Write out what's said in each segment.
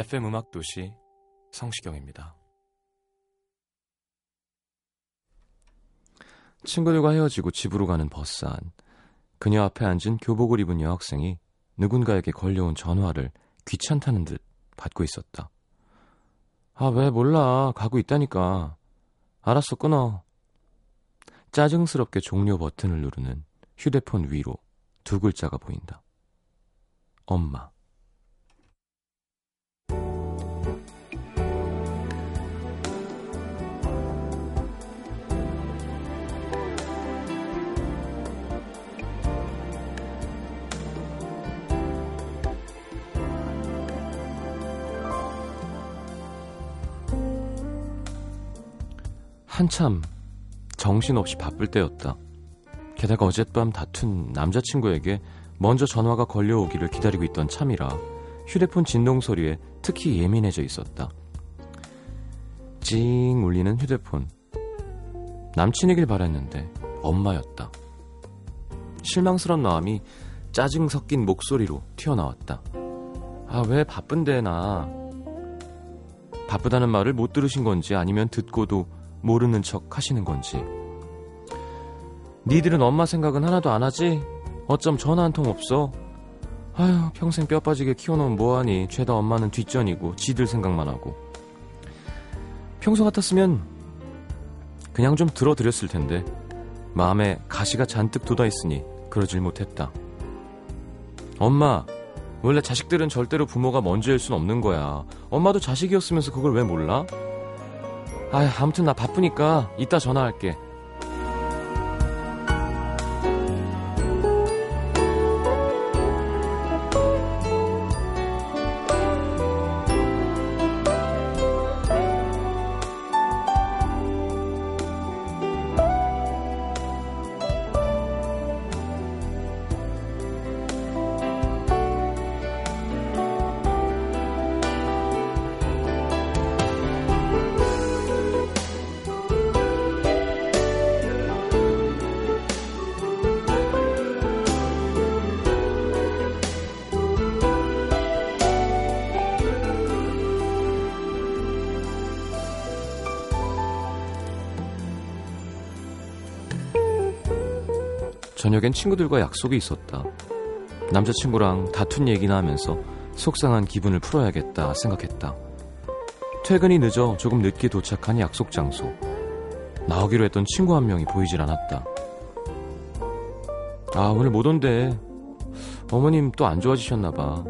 FM 음악 도시 성시경입니다. 친구들과 헤어지고 집으로 가는 버스 안. 그녀 앞에 앉은 교복을 입은 여학생이 누군가에게 걸려온 전화를 귀찮다는 듯 받고 있었다. 아, 왜 몰라. 가고 있다니까. 알았어, 끊어. 짜증스럽게 종료 버튼을 누르는 휴대폰 위로 두 글자가 보인다. 엄마. 한참 정신없이 바쁠 때였다. 게다가 어젯밤 다툰 남자친구에게 먼저 전화가 걸려오기를 기다리고 있던 참이라 휴대폰 진동 소리에 특히 예민해져 있었다. 찡 울리는 휴대폰. 남친이길 바랬는데 엄마였다. 실망스런 마음이 짜증 섞인 목소리로 튀어나왔다. 아, 왜 바쁜데 나? 바쁘다는 말을 못 들으신 건지 아니면 듣고도 모르는 척 하시는 건지. 니들은 엄마 생각은 하나도 안 하지? 어쩜 전화 한 통 없어? 아휴, 평생 뼈 빠지게 키워놓은 뭐하니? 죄다 엄마는 뒷전이고 지들 생각만 하고. 평소 같았으면 그냥 좀 들어드렸을 텐데 마음에 가시가 잔뜩 돋아있으니 그러질 못했다. 엄마, 원래 자식들은 절대로 부모가 먼저일 순 없는 거야. 엄마도 자식이었으면서 그걸 왜 몰라? 아, 아무튼 나 바쁘니까 이따 전화할게. 저녁엔 친구들과 약속이 있었다. 남자친구랑 다툰 얘기나 하면서 속상한 기분을 풀어야겠다 생각했다. 퇴근이 늦어 조금 늦게 도착한 약속 장소. 나오기로 했던 친구 한 명이 보이질 않았다. 아, 오늘 못 온대. 어머님 또 안 좋아지셨나봐.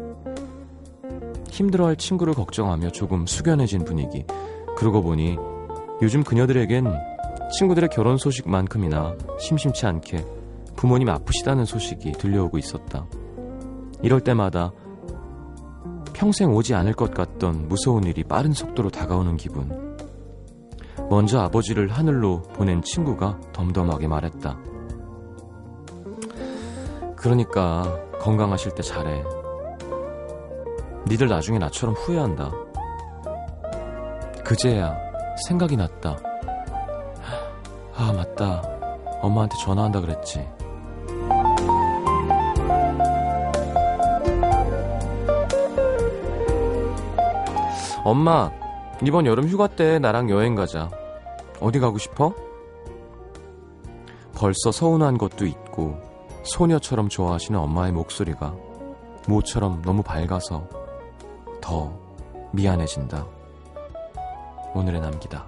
힘들어할 친구를 걱정하며 조금 숙연해진 분위기. 그러고 보니 요즘 그녀들에겐 친구들의 결혼 소식만큼이나 심심치 않게 부모님 아프시다는 소식이 들려오고 있었다. 이럴 때마다 평생 오지 않을 것 같던 무서운 일이 빠른 속도로 다가오는 기분. 먼저 아버지를 하늘로 보낸 친구가 덤덤하게 말했다. 그러니까 건강하실 때 잘해. 니들 나중에 나처럼 후회한다. 그제야 생각이 났다. 아, 맞다. 엄마한테 전화한다 그랬지. 엄마, 이번 여름 휴가 때 나랑 여행 가자. 어디 가고 싶어? 벌써 서운한 것도 있고 소녀처럼 좋아하시는 엄마의 목소리가 모처럼 너무 밝아서 더 미안해진다. 오늘의 남기다.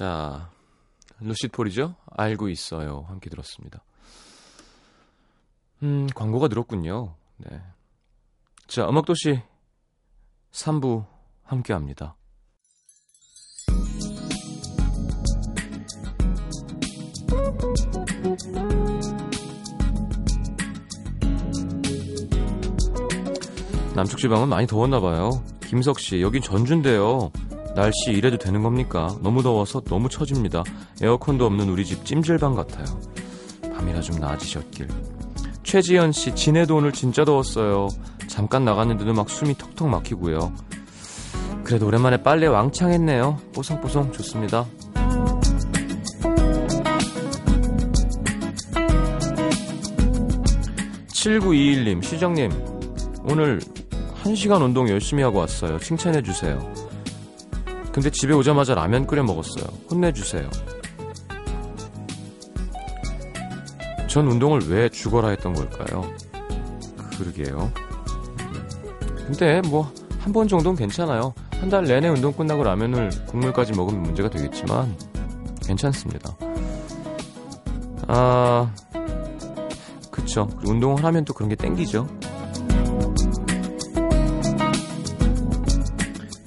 자, 루시드 폴이죠? 알고 있어요. 함께 들었습니다. 음, 광고가 늘었군요. 네. 자, 음악도시 3부 함께 합니다. 남쪽 지방은 많이 더웠나 봐요. 김석 씨, 여긴 전주인데요. 날씨 이래도 되는 겁니까? 너무 더워서 너무 처집니다. 에어컨도 없는 우리 집 찜질방 같아요. 밤이나 좀 나아지셨길. 최지연 씨, 진해도 오늘 진짜 더웠어요. 잠깐 나갔는데도 막 숨이 턱턱 막히고요. 그래도 오랜만에 빨래 왕창 했네요. 뽀송뽀송 좋습니다. 7921님, 시정님, 오늘 1시간 운동 열심히 하고 왔어요. 칭찬해주세요. 근데 집에 오자마자 라면 끓여 먹었어요. 혼내주세요. 전 운동을 왜 죽어라 했던 걸까요? 그러게요. 근데 뭐, 한 번 정도는 괜찮아요. 한 달 내내 운동 끝나고 라면을 국물까지 먹으면 문제가 되겠지만, 괜찮습니다. 아, 그쵸. 운동을 하면 또 그런 게 땡기죠.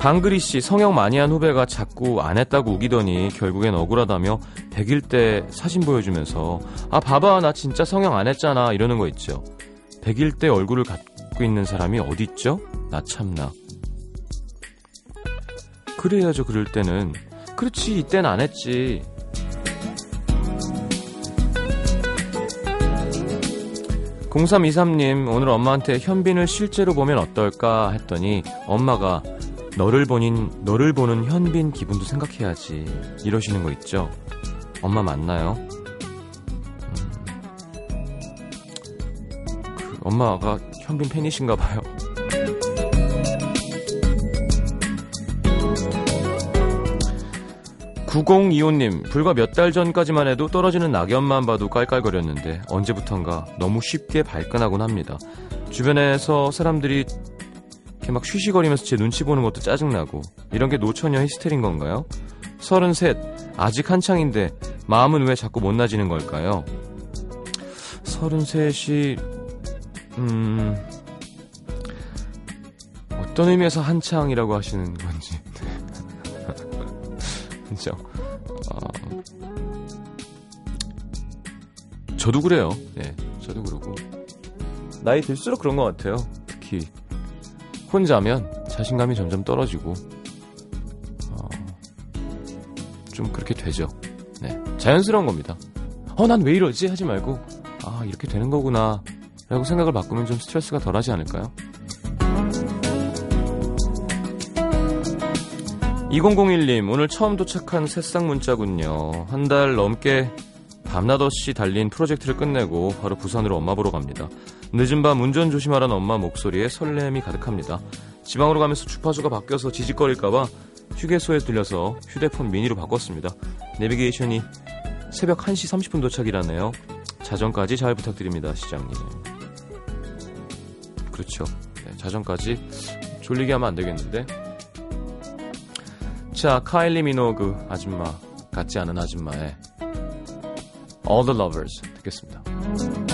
방그리 씨 성형 많이 한 후배가 자꾸 안 했다고 우기더니 결국엔 억울하다며 100일 때 사진 보여주면서 아 봐봐 나 진짜 성형 안 했잖아 이러는 거 있죠. 100일 때 얼굴을 갖고 있는 사람이 어디 있죠? 나 참나. 그래야죠 그럴 때는. 그렇지 이땐 안 했지. 0323님, 오늘 엄마한테 현빈을 실제로 보면 어떨까 했더니 엄마가 너를 보닌, 너를 보는 현빈 기분도 생각해야지. 이러시는 거 있죠? 엄마 맞나요? 음, 그 엄마가 현빈 팬이신가 봐요. 9025님, 불과 몇 달 전까지만 해도 떨어지는 낙엽만 봐도 깔깔거렸는데 언제부턴가 너무 쉽게 발끈하곤 합니다. 주변에서 사람들이 이렇게 막 쉬쉬거리면서 제 눈치 보는 것도 짜증나고 이런 게 노처녀 히스테린 건가요? 33, 아직 한창인데 마음은 왜 자꾸 못 나지는 걸까요? 33이, 음, 어떤 의미에서 한창이라고 하시는 건지. 그죠? 어, 저도 그래요. 예, 저도 그러고. 나이 들수록 그런 것 같아요. 특히 혼자면 자신감이 점점 떨어지고 어, 좀 그렇게 되죠. 네, 자연스러운 겁니다. 어, 난 왜 이러지? 하지 말고 아 이렇게 되는 거구나 라고 생각을 바꾸면 좀 스트레스가 덜하지 않을까요? 2001님, 오늘 처음 도착한 새싹 문자군요. 한 달 넘게 밤낮 없이 달린 프로젝트를 끝내고 바로 부산으로 엄마 보러 갑니다. 늦은 밤 운전 조심하라는 엄마 목소리에 설렘이 가득합니다. 지방으로 가면서 주파수가 바뀌어서 지직거릴까봐 휴게소에 들려서 휴대폰 미니로 바꿨습니다. 내비게이션이 새벽 1시 30분 도착이라네요. 자정까지 잘 부탁드립니다, 시장님. 그렇죠. 네, 자정까지 졸리게 하면 안 되겠는데. 자, 카일리 미노그 아줌마 같지 않은 아줌마의 All the Lovers 듣겠습니다.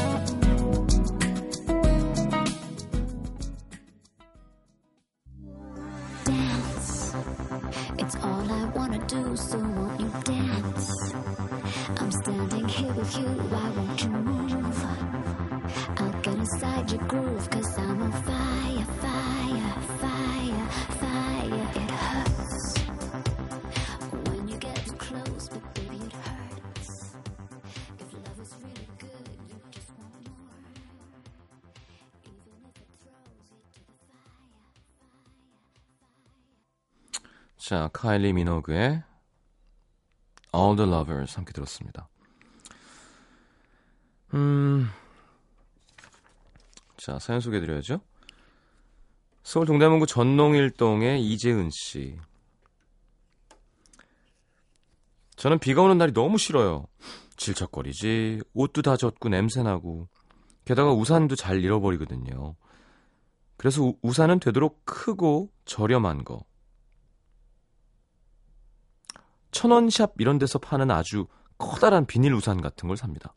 자, 카일리 미노그의 All the Lovers 함께 들었습니다. 음, 자, 사연 소개해 드려야죠. 서울 동대문구 전농일동의 이재은 씨. 저는 비가 오는 날이 너무 싫어요. 질척거리지, 옷도 다 젖고 냄새나고, 게다가 우산도 잘 잃어버리거든요. 그래서 우, 우산은 되도록 크고 저렴한 거. 천원샵 이런 데서 파는 아주 커다란 비닐 우산 같은 걸 삽니다.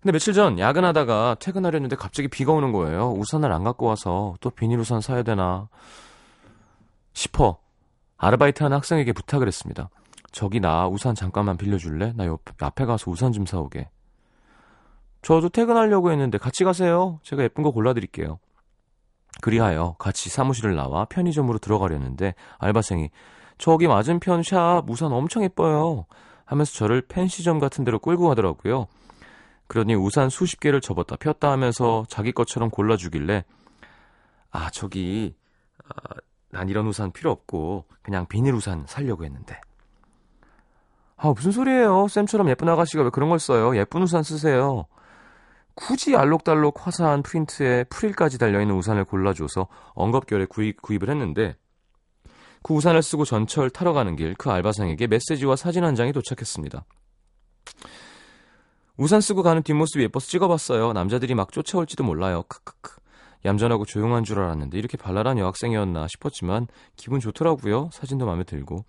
근데 며칠 전 야근하다가 퇴근하려는데 갑자기 비가 오는 거예요. 우산을 안 갖고 와서 또 비닐 우산 사야 되나 싶어 아르바이트 하는 학생에게 부탁을 했습니다. 저기 나 우산 잠깐만 빌려줄래? 나 옆, 앞에 가서 우산 좀 사오게. 저도 퇴근하려고 했는데 같이 가세요. 제가 예쁜 거 골라드릴게요. 그리하여 같이 사무실을 나와 편의점으로 들어가려는데 알바생이 저기 맞은편 샵 우산 엄청 예뻐요. 하면서 저를 펜시점 같은 데로 끌고 가더라고요. 그러니 우산 수십 개를 접었다 폈다 하면서 자기 것처럼 골라주길래 아 저기 아, 난 이런 우산 필요 없고 그냥 비닐 우산 살려고 했는데 아 무슨 소리예요 쌤처럼 예쁜 아가씨가 왜 그런 걸 써요 예쁜 우산 쓰세요 굳이 알록달록 화사한 프린트에 프릴까지 달려있는 우산을 골라줘서 엉겁결에 구입, 구입을 했는데 그 우산을 쓰고 전철 타러 가는 길 그 알바생에게 메시지와 사진 한 장이 도착했습니다. 우산 쓰고 가는 뒷모습이 예뻐서 찍어봤어요. 남자들이 막 쫓아올지도 몰라요. 크크크. 얌전하고 조용한 줄 알았는데 이렇게 발랄한 여학생이었나 싶었지만 기분 좋더라고요. 사진도 마음에 들고.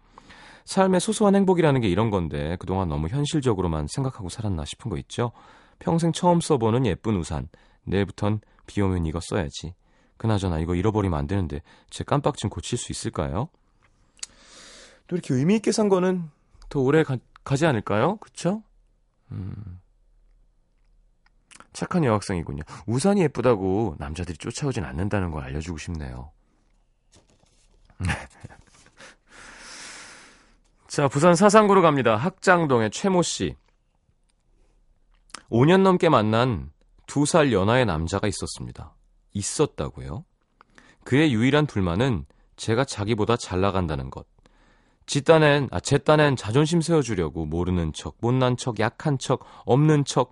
삶의 소소한 행복이라는 게 이런 건데 그동안 너무 현실적으로만 생각하고 살았나 싶은 거 있죠. 평생 처음 써보는 예쁜 우산. 내일부턴 비 오면 이거 써야지. 그나저나 이거 잃어버리면 안 되는데 제 깜빡 좀 고칠 수 있을까요? 또 이렇게 의미 있게 산 거는 더 오래 가, 지 않을까요? 그쵸? 음. 착한 여학생이군요. 우산이 예쁘다고 남자들이 쫓아오진 않는다는 걸 알려주고 싶네요. 자, 부산 사상구로 갑니다. 학장동의 최모 씨. 5년 넘게 만난 두살 연하의 남자가 있었습니다. 있었다고요? 그의 유일한 불만은 제가 자기보다 잘 나간다는 것. 지 딴엔, 아, 제 딴엔 자존심 세워주려고 모르는 척, 못난 척, 약한 척, 없는 척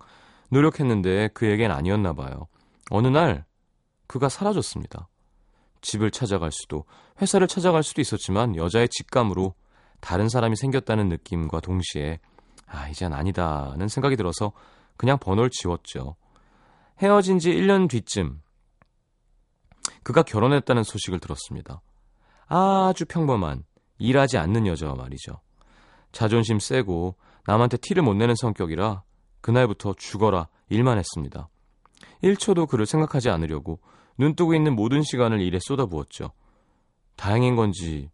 노력했는데 그에겐 아니었나 봐요. 어느 날 그가 사라졌습니다. 집을 찾아갈 수도, 회사를 찾아갈 수도 있었지만 여자의 직감으로 다른 사람이 생겼다는 느낌과 동시에 아, 이젠 아니다는 생각이 들어서 그냥 번호를 지웠죠. 헤어진 지 1년 뒤쯤 그가 결혼했다는 소식을 들었습니다. 아주 평범한 일하지 않는 여자와 말이죠. 자존심 세고 남한테 티를 못 내는 성격이라 그날부터 죽어라 일만 했습니다. 1초도 그를 생각하지 않으려고 눈뜨고 있는 모든 시간을 일에 쏟아부었죠. 다행인 건지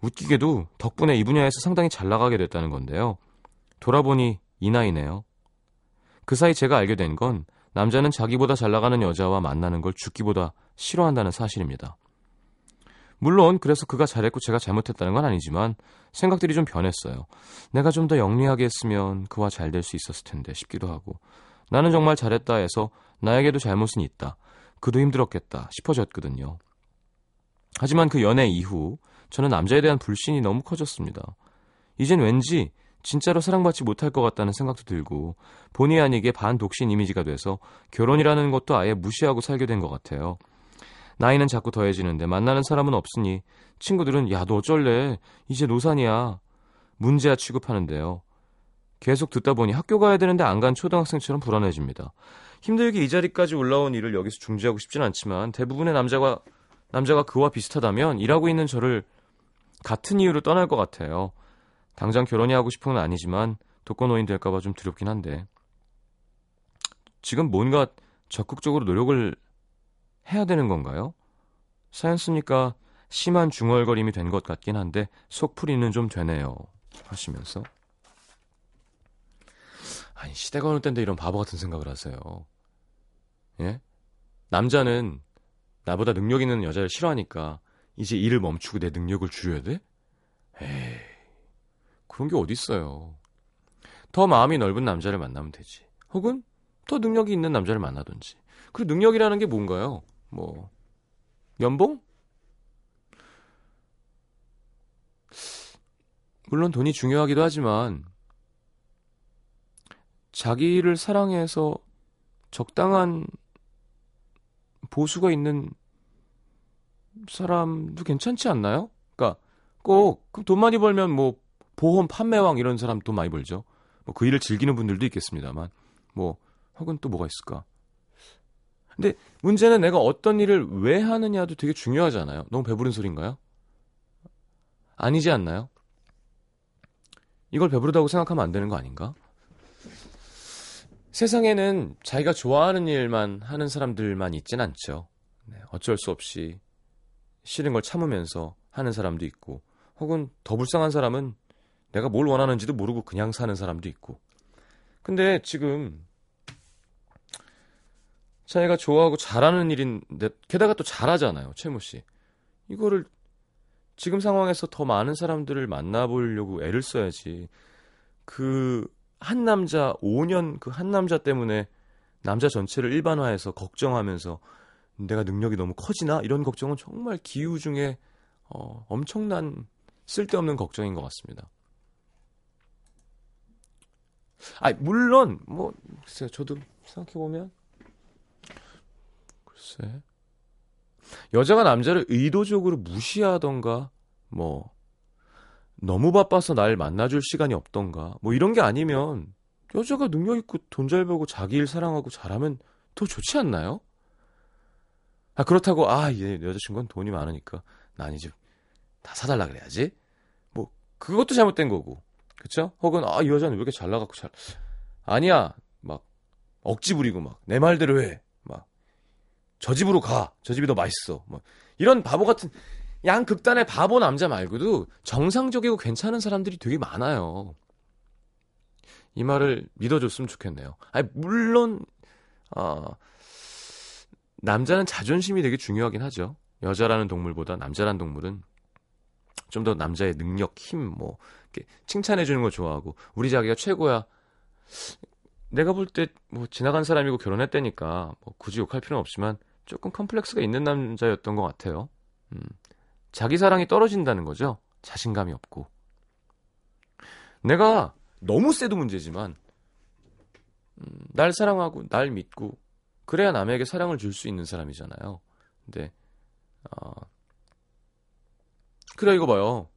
웃기게도 덕분에 이 분야에서 상당히 잘 나가게 됐다는 건데요. 돌아보니 이 나이네요. 그 사이 제가 알게 된 건 남자는 자기보다 잘 나가는 여자와 만나는 걸 죽기보다 싫어한다는 사실입니다. 물론 그래서 그가 잘했고 제가 잘못했다는 건 아니지만 생각들이 좀 변했어요. 내가 좀 더 영리하게 했으면 그와 잘 될 수 있었을 텐데 싶기도 하고 나는 정말 잘했다 해서 나에게도 잘못은 있다. 그도 힘들었겠다 싶어졌거든요. 하지만 그 연애 이후 저는 남자에 대한 불신이 너무 커졌습니다. 이젠 왠지 진짜로 사랑받지 못할 것 같다는 생각도 들고 본의 아니게 반독신 이미지가 돼서 결혼이라는 것도 아예 무시하고 살게 된 것 같아요. 나이는 자꾸 더해지는데 만나는 사람은 없으니 친구들은 야 너 어쩔래 이제 노산이야 문제야 취급하는데요. 계속 듣다 보니 학교 가야 되는데 안 간 초등학생처럼 불안해집니다. 힘들게 이 자리까지 올라온 일을 여기서 중지하고 싶진 않지만 대부분의 남자가 남자가 그와 비슷하다면 일하고 있는 저를 같은 이유로 떠날 것 같아요. 당장 결혼이 하고 싶은 건 아니지만 독거노인 될까봐 좀 두렵긴 한데 지금 뭔가 적극적으로 노력을 해야 되는 건가요? 사연 쓰니까 심한 중얼거림이 된 것 같긴 한데 속풀이는 좀 되네요. 하시면서 아니 시대가 어느 때인데 이런 바보 같은 생각을 하세요. 예? 남자는 나보다 능력 있는 여자를 싫어하니까 이제 일을 멈추고 내 능력을 줄여야 돼? 에이 그런 게 어딨어요. 더 마음이 넓은 남자를 만나면 되지. 혹은 더 능력이 있는 남자를 만나든지. 그리고 능력이라는 게 뭔가요? 뭐 연봉? 물론 돈이 중요하기도 하지만 자기를 사랑해서 적당한 보수가 있는 사람도 괜찮지 않나요? 그러니까 꼭 돈 많이 벌면 뭐 보험 판매왕 이런 사람 돈 많이 벌죠. 뭐 그 일을 즐기는 분들도 있겠습니다만 뭐 혹은 또 뭐가 있을까? 근데 문제는 내가 어떤 일을 왜 하느냐도 되게 중요하잖아요. 너무 배부른 소리인가요? 아니지 않나요? 이걸 배부르다고 생각하면 안 되는 거 아닌가? 세상에는 자기가 좋아하는 일만 하는 사람들만 있진 않죠. 네, 어쩔 수 없이 싫은 걸 참으면서 하는 사람도 있고, 혹은 더 불쌍한 사람은 내가 뭘 원하는지도 모르고 그냥 사는 사람도 있고. 근데 지금 자기가 좋아하고 잘하는 일인데 게다가 또 잘하잖아요, 최모 씨. 이거를 지금 상황에서 더 많은 사람들을 만나보려고 애를 써야지. 그 한 남자 5년 그 한 남자 때문에 남자 전체를 일반화해서 걱정하면서 내가 능력이 너무 커지나 이런 걱정은 정말 기후 중에 어, 엄청난 쓸데없는 걱정인 것 같습니다. 아, 물론 뭐 글쎄요, 저도 생각해 보면 글쎄. 여자가 남자를 의도적으로 무시하던가 뭐 너무 바빠서 날 만나줄 시간이 없던가 뭐 이런 게 아니면 여자가 능력 있고 돈 잘 벌고 자기 일 사랑하고 잘하면 더 좋지 않나요? 아 그렇다고 아 얘 여자친구는 돈이 많으니까 난 이제 다 사달라 그래야지. 뭐 그것도 잘못된 거고. 그쵸? 혹은 아 이 여자는 왜 이렇게 잘 나가고 잘 아니야. 막 억지 부리고 막 내 말대로 해막 저 집으로 가. 저 집이 더 맛있어. 뭐 이런 바보 같은 양극단의 바보 남자 말고도 정상적이고 괜찮은 사람들이 되게 많아요. 이 말을 믿어줬으면 좋겠네요. 아니 물론 어, 남자는 자존심이 되게 중요하긴 하죠. 여자라는 동물보다 남자라는 동물은 좀 더 남자의 능력, 힘, 뭐 이렇게 칭찬해 주는 거 좋아하고 우리 자기가 최고야. 내가 볼 때 뭐 지나간 사람이고 결혼했다니까 뭐 굳이 욕할 필요는 없지만 조금 컴플렉스가 있는 남자였던 것 같아요. 음, 자기 사랑이 떨어진다는 거죠. 자신감이 없고. 내가 너무 세도 문제지만 음, 날 사랑하고 날 믿고 그래야 남에게 사랑을 줄 수 있는 사람이잖아요. 근데 어, 그래 이거 봐요.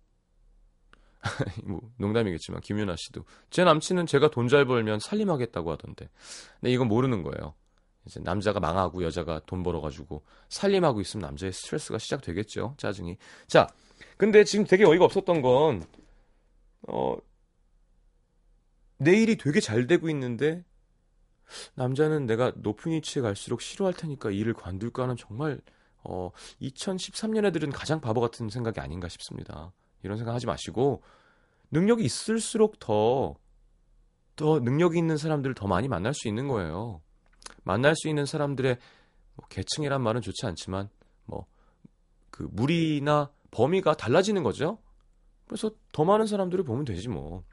뭐 농담이겠지만 김윤아 씨도 제 남친은 제가 돈 잘 벌면 살림하겠다고 하던데. 근데 이건 모르는 거예요. 이제 남자가 망하고 여자가 돈 벌어가지고 살림하고 있으면 남자의 스트레스가 시작되겠죠. 짜증이. 자, 근데 지금 되게 어이가 없었던 건, 어, 내 일이 되게 잘 되고 있는데, 남자는 내가 높은 위치에 갈수록 싫어할 테니까 일을 관둘까 하는 정말, 어, 2013년 애들은 가장 바보 같은 생각이 아닌가 싶습니다. 이런 생각 하지 마시고, 능력이 있을수록 더, 더 능력이 있는 사람들을 더 많이 만날 수 있는 거예요. 만날 수 있는 사람들의 뭐 계층이란 말은 좋지 않지만 뭐 그 무리나 범위가 달라지는 거죠. 그래서 더 많은 사람들을 보면 되지 뭐.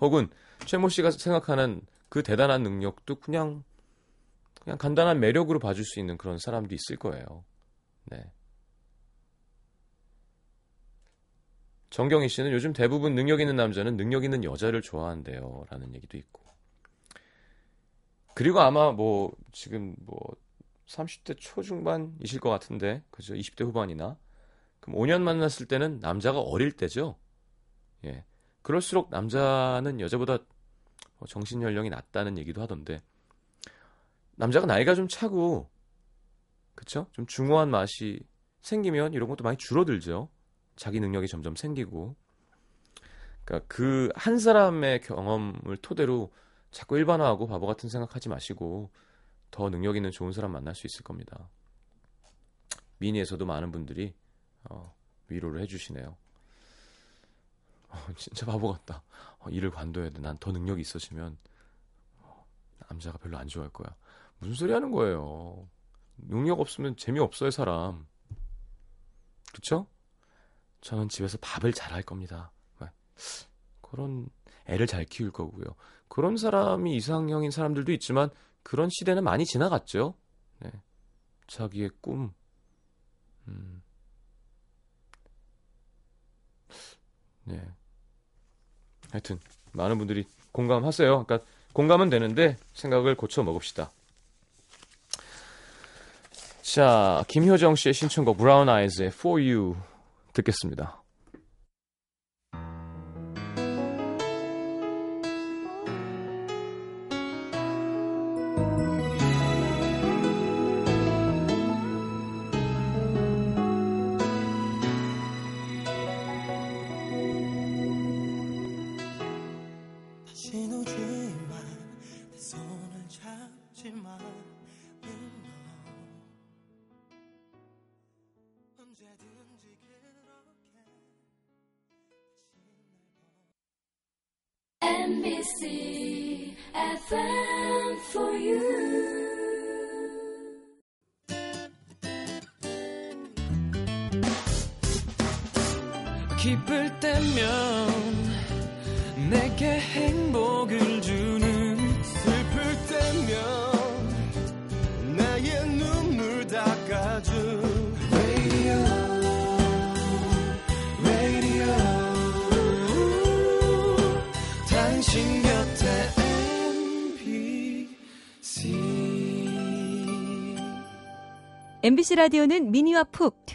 혹은 최모 씨가 생각하는 그 대단한 능력도 그냥 그냥 간단한 매력으로 봐줄 수 있는 그런 사람도 있을 거예요. 네. 정경희 씨는 요즘 대부분 능력 있는 남자는 능력 있는 여자를 좋아한대요. 라는 얘기도 있고. 그리고 아마 뭐 지금 뭐 30대 초중반이실 것 같은데 그죠 20대 후반이나 그럼 5년 만났을 때는 남자가 어릴 때죠. 예. 그럴수록 남자는 여자보다 뭐 정신 연령이 낮다는 얘기도 하던데 남자가 나이가 좀 차고 그쵸? 좀 중후한 맛이 생기면 이런 것도 많이 줄어들죠. 자기 능력이 점점 생기고 그러니까 그 한 사람의 경험을 토대로 자꾸 일반화하고 바보 같은 생각하지 마시고 더 능력 있는 좋은 사람 만날 수 있을 겁니다. 미니에서도 많은 분들이 어, 위로를 해주시네요. 어, 진짜 바보 같다. 어, 일을 관둬야 돼. 난 더 능력이 있어지면 어, 남자가 별로 안 좋아할 거야. 무슨 소리 하는 거예요? 능력 없으면 재미없어요, 사람. 그쵸? 저는 집에서 밥을 잘 할 겁니다. 네. 그런 애를 잘 키울 거고요. 그런 사람이 이상형인 사람들도 있지만 그런 시대는 많이 지나갔죠. 네. 자기의 꿈. 음. 네. 하여튼 많은 분들이 공감하세요. 그러니까 공감은 되는데 생각을 고쳐 먹읍시다. 자, 김효정 씨의 신청곡 브라운 아이즈의 For You 듣겠습니다. 기쁠 때면 내게 행복을 주는 슬플 때면 나의 눈물 닦아준 Radio Radio. 당신 곁에 MBC MBC 라디오는 미니와 푹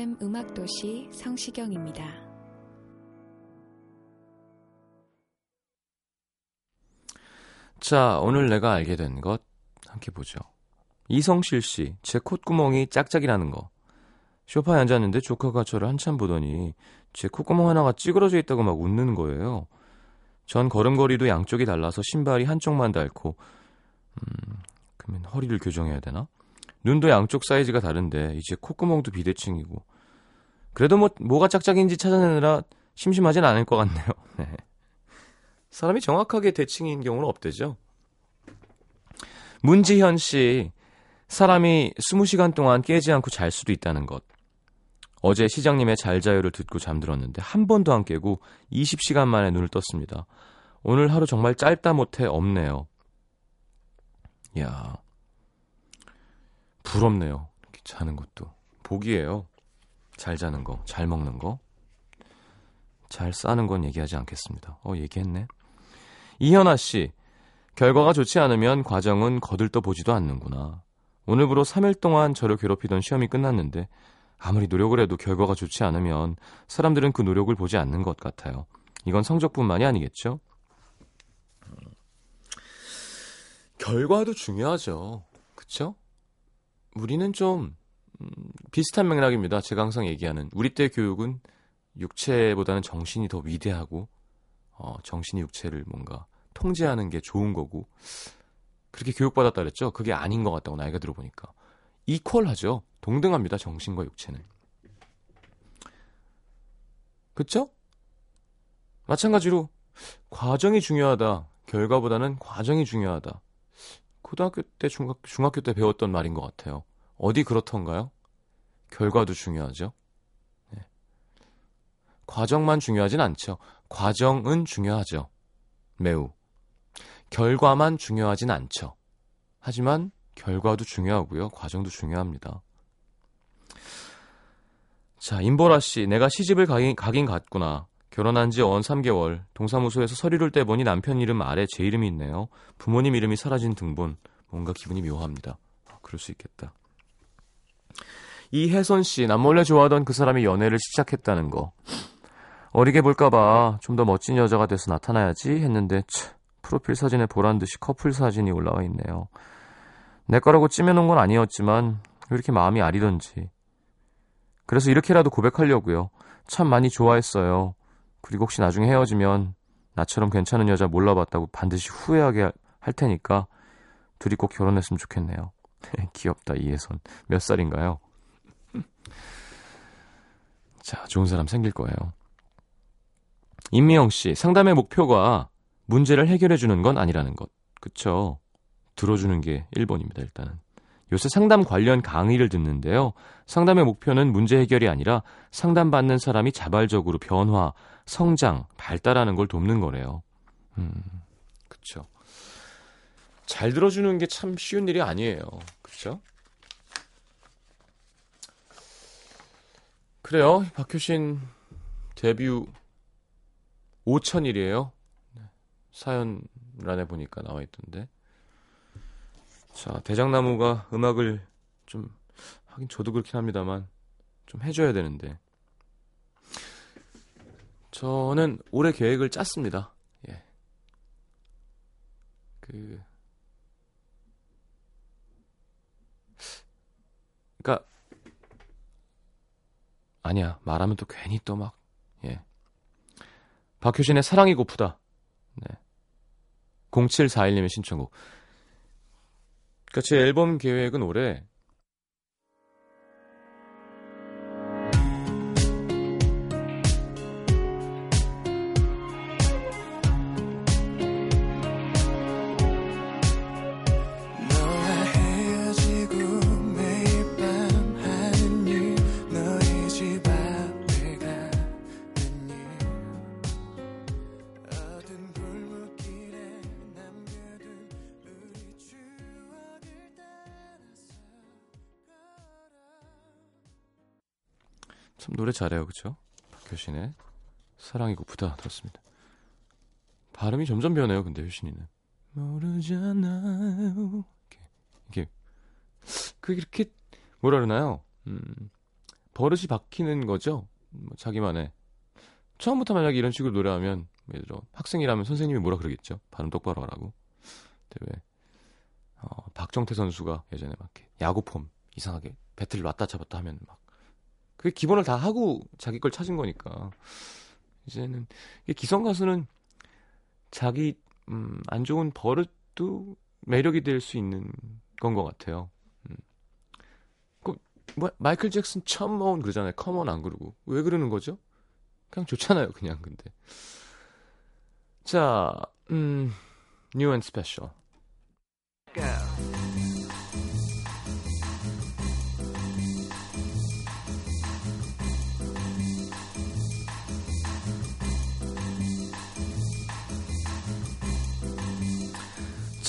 FM 음악도시 성시경입니다. 자, 오늘 내가 알게 된 것 함께 보죠. 이성실 씨, 제 콧구멍이 짝짝이라는 거. 쇼파에 앉았는데 조카가 저를 한참 보더니 제 콧구멍 하나가 찌그러져 있다고 막 웃는 거예요. 전 걸음걸이도 양쪽이 달라서 신발이 한쪽만 닳고 음, 그러면 허리를 교정해야 되나? 눈도 양쪽 사이즈가 다른데 이제 콧구멍도 비대칭이고 그래도 뭐 뭐가 짝짝인지 찾아내느라 심심하진 않을 것 같네요. 네. 사람이 정확하게 대칭인 경우는 없대죠. 문지현 씨, 사람이 20시간 동안 깨지 않고 잘 수도 있다는 것. 어제 시장님의 잘 자요를 듣고 잠들었는데 한 번도 안 깨고 20시간 만에 눈을 떴습니다. 오늘 하루 정말 짧다 못해 없네요. 야 부럽네요. 이렇게 자는 것도. 복이에요. 잘 자는 거, 잘 먹는 거. 잘 싸는 건 얘기하지 않겠습니다. 어, 얘기했네. 이현아 씨, 결과가 좋지 않으면 과정은 거들떠 보지도 않는구나. 오늘부로 3일 동안 저를 괴롭히던 시험이 끝났는데 아무리 노력을 해도 결과가 좋지 않으면 사람들은 그 노력을 보지 않는 것 같아요. 이건 성적뿐만이 아니겠죠? 결과도 중요하죠. 그쵸? 우리는 좀 음, 비슷한 맥락입니다. 제가 항상 얘기하는 우리 때 교육은 육체보다는 정신이 더 위대하고 어, 정신이 육체를 뭔가 통제하는 게 좋은 거고 그렇게 교육받았다 그랬죠. 그게 아닌 것 같다고 나이가 들어보니까 이퀄하죠. 동등합니다. 정신과 육체는. 그쵸? 마찬가지로 과정이 중요하다. 결과보다는 과정이 중요하다. 고등학교 때, 중학, 중학교 때 배웠던 말인 것 같아요. 어디 그렇던가요? 결과도 중요하죠. 네. 과정만 중요하진 않죠. 과정은 중요하죠. 매우. 결과만 중요하진 않죠. 하지만 결과도 중요하고요. 과정도 중요합니다. 자, 임보라 씨, 내가 시집을 가긴, 가긴 갔구나. 결혼한 지언 3개월. 동사무소에서 서류를 떼보니 남편 이름 아래 제 이름이 있네요. 부모님 이름이 사라진 등본. 뭔가 기분이 묘합니다. 아, 그럴 수 있겠다. 이혜선 씨, 남몰래 좋아하던 그 사람이 연애를 시작했다는 거. 어리게 볼까봐 좀 더 멋진 여자가 돼서 나타나야지 했는데, 치, 프로필 사진에 보란 듯이 커플 사진이 올라와 있네요. 내 거라고 찜해놓은 건 아니었지만, 왜 이렇게 마음이 아리던지. 그래서 이렇게라도 고백하려고요. 참 많이 좋아했어요. 그리고 혹시 나중에 헤어지면 나처럼 괜찮은 여자 몰라봤다고 반드시 후회하게 할- 할 테니까 둘이 꼭 결혼했으면 좋겠네요. 귀엽다 이혜선. 몇 살인가요? 자, 좋은 사람 생길 거예요. 임미영 씨, 상담의 목표가 문제를 해결해 주는 건 아니라는 것. 그쵸? 들어주는 게 1번입니다, 일단은. 요새 상담 관련 강의를 듣는데요. 상담의 목표는 문제 해결이 아니라 상담받는 사람이 자발적으로 변화, 성장, 발달하는 걸 돕는 거래요. 음, 그쵸. 잘 들어주는 게 참 쉬운 일이 아니에요. 그쵸? 그래요. 박효신 데뷔 5천일이에요. 사연란에 보니까 나와 있던데. 자, 대장나무가 음악을 좀 하긴 저도 그렇긴 합니다만 좀 해줘야 되는데 저는 올해 계획을 짰습니다. 예. 그 그러니까 아니야 말하면 또 괜히 또 막 예. 박효신의 사랑이 고프다. 네. 0741님의 신청곡. 그러니까 제 앨범 계획은 올해 참 노래 잘해요, 그쵸? 박효신의 사랑이 고프다 들었습니다. 발음이 점점 변해요, 근데 효신이는 모르잖아요. 이렇게, 이게 그 이렇게 뭐라 그러나요? 음, 버릇이 박히는 거죠. 뭐 자기만의 처음부터 만약에 이런 식으로 노래하면 예를 들어 학생이라면 선생님이 뭐라 그러겠죠. 발음 똑바로 하라고. 근데 왜 어, 박정태 선수가 예전에 막 야구폼 이상하게 배트를 왔다 잡았다 하면 막 그게 기본을 다 하고 자기 걸 찾은 거니까 이제는 기성 가수는 자기 음, 안 좋은 버릇도 매력이 될 수 있는 건 것 같아요. 음. 그, 뭐, 마이클 잭슨 처음 모은 그러잖아요. 커먼 안 그러고 왜 그러는 거죠? 그냥 좋잖아요, 그냥 근데. 자, 음, new and special.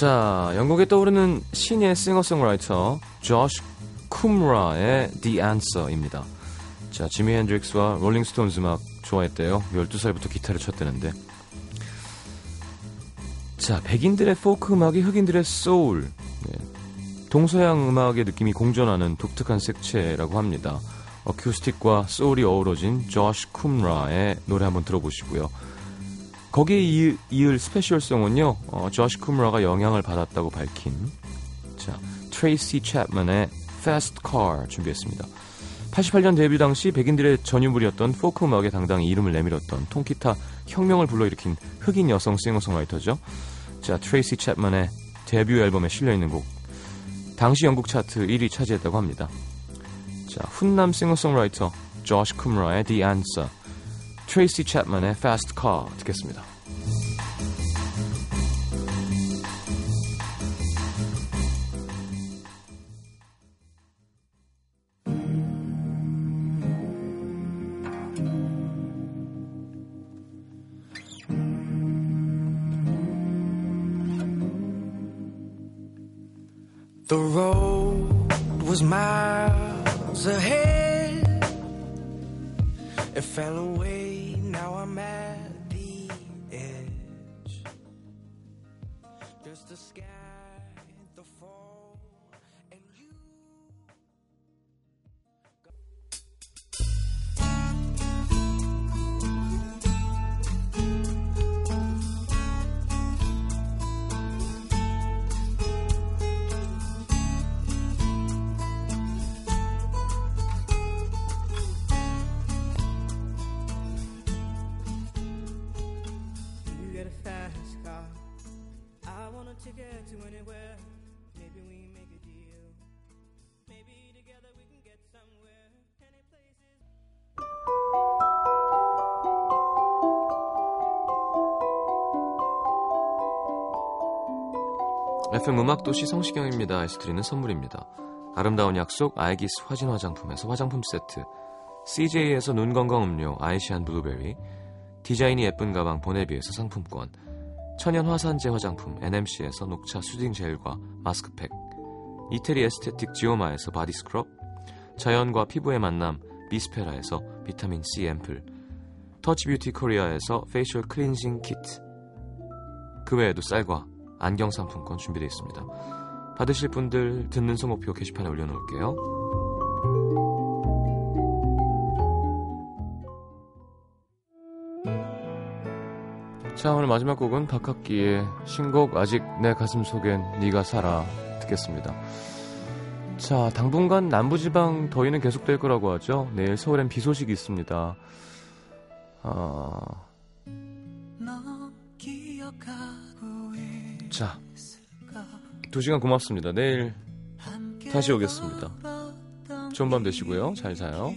자, 영국에 떠오르는 신의 싱어송라이터 조시 쿰라의 The Answer입니다. 자, 지미 핸드릭스와 롤링스톤즈 음악 좋아했대요. 12살부터 기타를 쳤대는데. 자, 백인들의 포크 음악이 흑인들의 소울. 네. 동서양 음악의 느낌이 공존하는 독특한 색채라고 합니다. 어쿠스틱과 소울이 어우러진 조시 쿰라의 노래 한번 들어보시고요. 거기에 이을, special song은요, 어, 조시 쿠무라가 영향을 받았다고 밝힌, 자, 트레이시 챕만의 Fast Car 준비했습니다. 88년 데뷔 당시 백인들의 전유물이었던 포크 음악에 당당히 이름을 내밀었던 통기타 혁명을 불러일으킨 흑인 여성 싱어송라이터죠. 자, 트레이시 챕만의 데뷔 앨범에 실려있는 곡, 당시 영국 차트 1위 차지했다고 합니다. 자, 훈남 싱어송라이터 조시 쿠무라의 The Answer, 트레이시 챕만의 Fast Car 듣겠습니다. Ticket to anywhere. Maybe we make a deal. Maybe together we can get somewhere. Any places. FM 음악 도시 성시경입니다. 에서 드리는 선물입니다. 아름다운 약속 아이기스 화진 화장품에서 화장품 세트 CJ에서 눈 건강 음료 아이시안 블루베리 디자인이 예쁜 가방 보네비에서 상품권 천연 화산재 화장품 NMC에서 녹차 soothing 젤과 마스크팩 이태리 에스테틱 지오마에서 바디 스크럽 자연과 피부의 만남 비스페라에서 비타민 C 앰플 터치 뷰티 코리아에서 facial cleansing 키트 그 외에도 쌀과 안경 상품권 준비되어 있습니다. 받으실 분들 듣는 선곡표 게시판에 올려놓을게요. 자 오늘 마지막 곡은 박학기의 신곡 아직 내 가슴 속엔 네가 살아 듣겠습니다. 자 당분간 남부지방 더위는 계속될 거라고 하죠. 내일 서울엔 비 소식이 있습니다. 아... 자, 두 시간 고맙습니다. 내일 다시 오겠습니다. 좋은 밤 되시고요. 잘 자요.